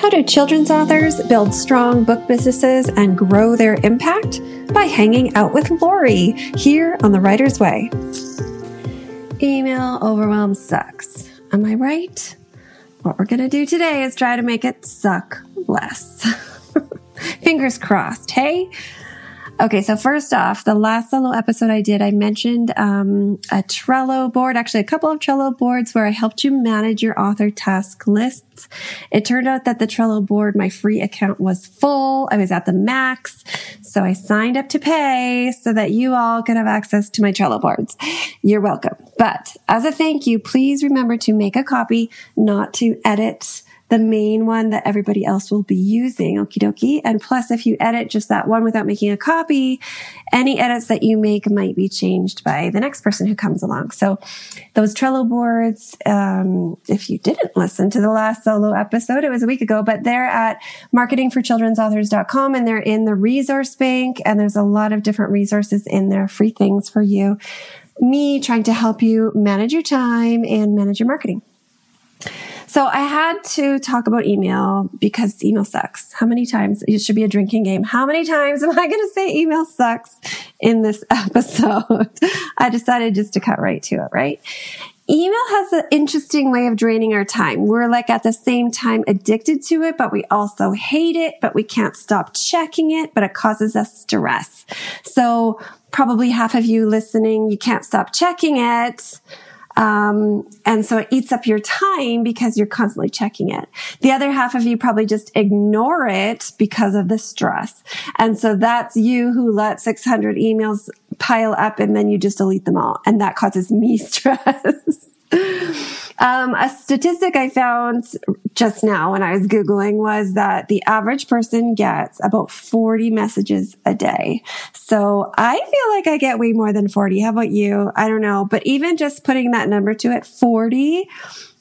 How do children's authors build strong book businesses and grow their impact? By hanging out with Laurie here on The Writer's Way. Email overwhelm sucks. Am I right? What we're going to do today is try to make it suck less. Fingers crossed, hey? Okay, so first off, the last solo episode I did, I mentioned um, a Trello board, actually a couple of Trello boards where I helped you manage your author task lists. It turned out that the Trello board, my free account was full. I was at the max. So I signed up to pay so that you all could have access to my Trello boards. You're welcome. But as a thank you, please remember to make a copy, not to edit the main one that everybody else will be using. Okie dokie. And plus, if you edit just that one without making a copy, any edits that you make might be changed by the next person who comes along. So those Trello boards, um, if you didn't listen to the last solo episode, it was a week ago, but they're at marketingforchildren'sauthors.com and they're in the resource bank. And there's a lot of different resources in there, free things for you. Me trying to help you manage your time and manage your marketing. So I had to talk about email because email sucks. How many times? It should be a drinking game. How many times am I going to say email sucks in this episode? I decided just to cut right to it, right? Email has an interesting way of draining our time. We're like at the same time addicted to it, but we also hate it, but we can't stop checking it, but it causes us stress. So probably half of you listening, you can't stop checking it um, and so it eats up your time because you're constantly checking it. The other half of you probably just ignore it because of the stress. And so that's you who let 600 emails pile up and then you just delete them all. And that causes me stress. Um, a statistic I found just now when I was Googling was that the average person gets about 40 messages a day. So I feel like I get way more than 40. How about you? I don't know. But even just putting that number to it, 40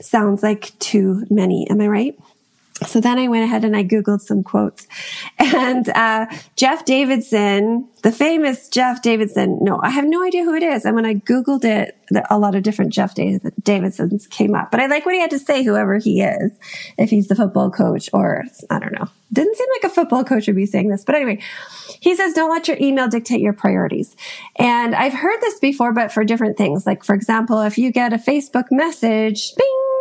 sounds like too many. Am I right? So then I went ahead and I Googled some quotes and, uh, Jeff Davidson, the famous Jeff Davidson. No, I have no idea who it is. And when I Googled it, a lot of different Jeff Davidsons came up, but I like what he had to say, whoever he is, if he's the football coach or I don't know. Didn't seem like a football coach would be saying this, but anyway, he says, don't let your email dictate your priorities. And I've heard this before, but for different things. Like, for example, if you get a Facebook message, bing,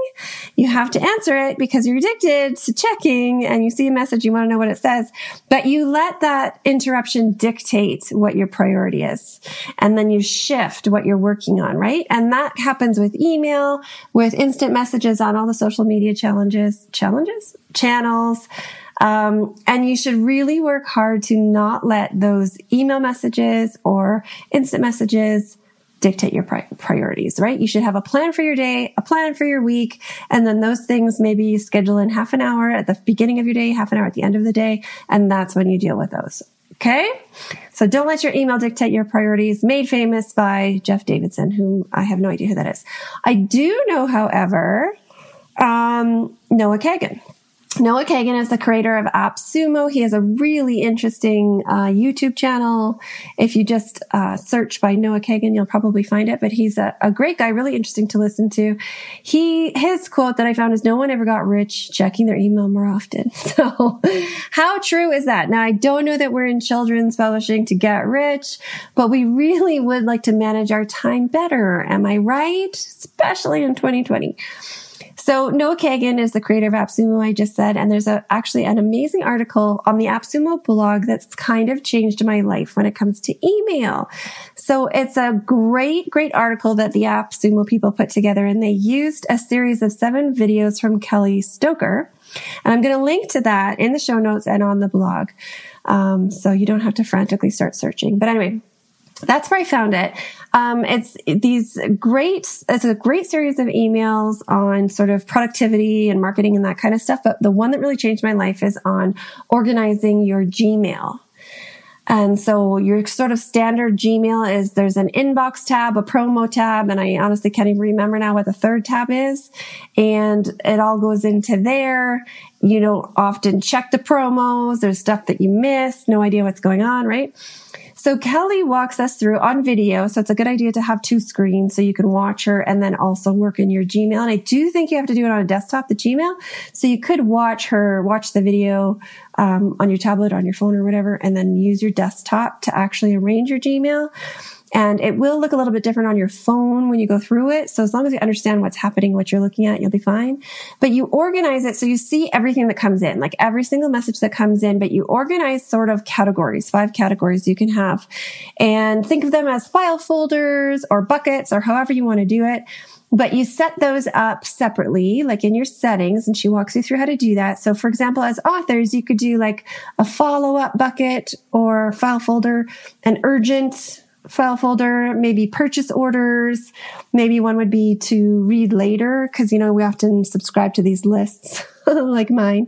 you have to answer it because you're addicted to checking and you see a message, you want to know what it says, but you let that interruption dictate what your priority is. And then you shift what you're working on, right? And that happens with email, with instant messages on all the social media challenges, challenges, channels. Um, and you should really work hard to not let those email messages or instant messages dictate your pri- priorities, right? You should have a plan for your day, a plan for your week, and then those things maybe schedule in half an hour at the beginning of your day, half an hour at the end of the day, and that's when you deal with those. Okay? So don't let your email dictate your priorities. Made famous by Jeff Davidson, whom I have no idea who that is. I do know, however, um, Noah Kagan. Noah Kagan is the creator of AppSumo. He has a really interesting uh, YouTube channel. If you just uh, search by Noah Kagan, you'll probably find it. But he's a, a, great guy, really interesting to listen to. He his quote that I found is, "No one ever got rich checking their email more often." So, how true is that? Now, I don't know that we're in children's publishing to get rich, but we really would like to manage our time better. Am I right? Especially in 2020. So Noah Kagan is the creator of AppSumo, I just said, and there's a, actually an amazing article on the AppSumo blog that's kind of changed my life when it comes to email. So it's a great, great article that the AppSumo people put together, and they used a series of seven videos from Kelly Stoker. And I'm going to link to that in the show notes and on the blog. Um, so you don't have to frantically start searching. But anyway, that's where I found it. Um, it's these great, it's a great series of emails on sort of productivity and marketing and that kind of stuff. But the one that really changed my life is on organizing your Gmail. And so your sort of standard Gmail is there's an inbox tab, a promo tab, and I honestly can't even remember now what the third tab is. And it all goes into there. You don't often check the promos. There's stuff that you miss. No idea what's going on, right? So Kelly walks us through on video. So it's a good idea to have two screens so you can watch her and then also work in your Gmail. And I do think you have to do it on a desktop, the Gmail. So you could watch her, watch the video um, on your tablet, on your phone or whatever, and then use your desktop to actually arrange your Gmail. And it will look a little bit different on your phone when you go through it. So as long as you understand what's happening, what you're looking at, you'll be fine. But you organize it so you see everything that comes in, like every single message that comes in, but you organize sort of categories, five categories you can have. And think of them as file folders or buckets or however you want to do it. But you set those up separately, like in your settings, and she walks you through how to do that. So, for example, as authors, you could do like a follow up bucket or file folder, an urgent file folder, maybe purchase orders. Maybe one would be to read later because, you know, we often subscribe to these lists like mine.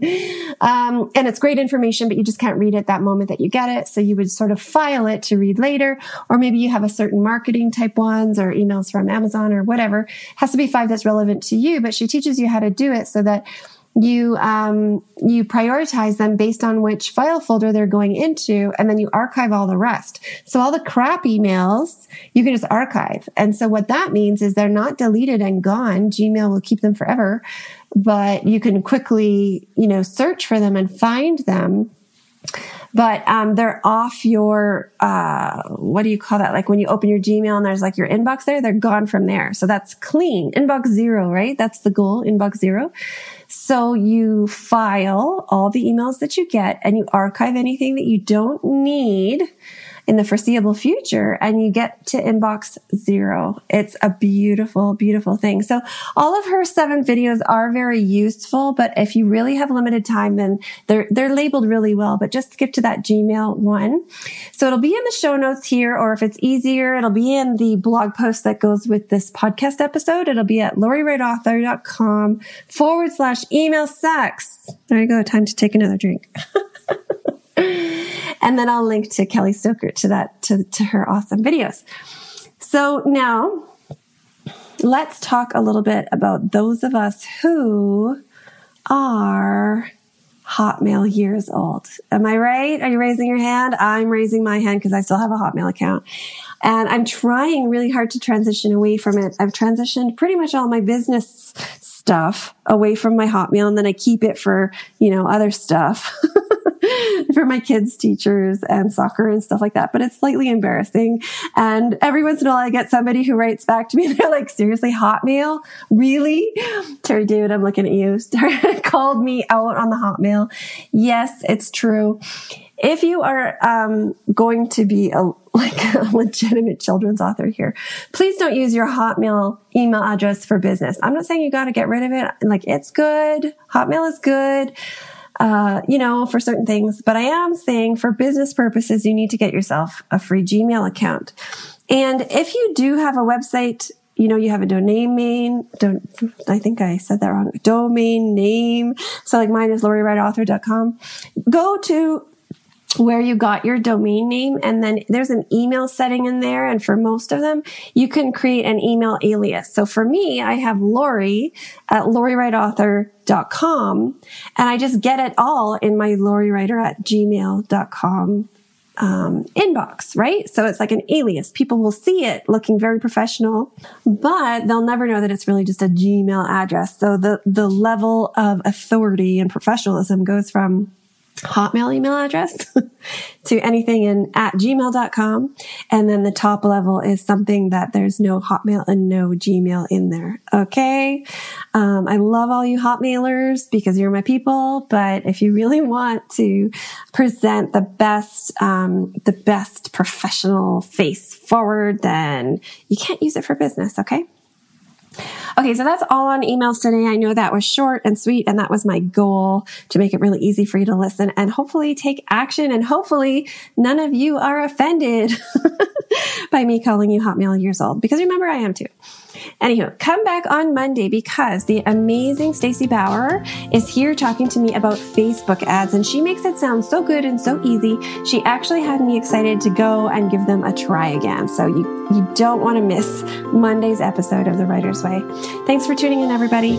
Um, and it's great information, but you just can't read it that moment that you get it. So you would sort of file it to read later. Or maybe you have a certain marketing type ones or emails from Amazon or whatever. It has to be five that's relevant to you, but she teaches you how to do it so that you um, you prioritize them based on which file folder they're going into and then you archive all the rest. So all the crap emails you can just archive. And so what that means is they're not deleted and gone. Gmail will keep them forever but you can quickly you know search for them and find them but um, they're off your uh, what do you call that? Like when you open your gmail and there's like your inbox there they're gone from there. So that's clean. Inbox zero right? That's the goal inbox zero. So you file all the emails that you get and you archive anything that you don't need in the foreseeable future and you get to inbox zero. It's a beautiful, beautiful thing. So all of her seven videos are very useful, but if you really have limited time, then they're, they're labeled really well, but just skip to that Gmail one. So it'll be in the show notes here, or if it's easier, it'll be in the blog post that goes with this podcast episode. It'll be at lauriewrightauthor.com forward slash email sex. There you go. Time to take another drink. and then I'll link to Kelly Stoker to that, to, to her awesome videos. So now let's talk a little bit about those of us who are Hotmail years old. Am I right? Are you raising your hand? I'm raising my hand because I still have a Hotmail account. And I'm trying really hard to transition away from it. I've transitioned pretty much all my business stuff away from my Hotmail and then I keep it for, you know, other stuff. for my kids' teachers and soccer and stuff like that. But it's slightly embarrassing. And every once in a while, I get somebody who writes back to me. They're like, seriously, Hotmail? Really? Terry David, I'm looking at you. called me out on the Hotmail. Yes, it's true. If you are um, going to be a like a legitimate children's author here, please don't use your Hotmail email address for business. I'm not saying you got to get rid of it. Like it's good. Hotmail is good uh, you know, for certain things. But I am saying for business purposes, you need to get yourself a free Gmail account. And if you do have a website, you know, you have a domain name. Don't, I think I said that wrong. Domain name. So like mine is lauriewrightauthor.com. Go to where you got your domain name and then there's an email setting in there. And for most of them, you can create an email alias. So for me, I have Laurie at lauriewrightauthor.com and I just get it all in my loriwriter at gmail.com um, inbox, right? So it's like an alias. People will see it looking very professional, but they'll never know that it's really just a Gmail address. So the, the level of authority and professionalism goes from Hotmail email address to anything in at gmail.com. And then the top level is something that there's no Hotmail and no Gmail in there. Okay. Um, I love all you Hotmailers because you're my people. But if you really want to present the best, um, the best professional face forward, then you can't use it for business. Okay. Okay, so that's all on emails today. I know that was short and sweet, and that was my goal to make it really easy for you to listen and hopefully take action. And hopefully, none of you are offended by me calling you Hotmail years old because remember, I am too. Anywho, come back on Monday because the amazing Stacy Bauer is here talking to me about Facebook ads and she makes it sound so good and so easy. She actually had me excited to go and give them a try again. So you, you don't want to miss Monday's episode of The Writer's Way. Thanks for tuning in, everybody.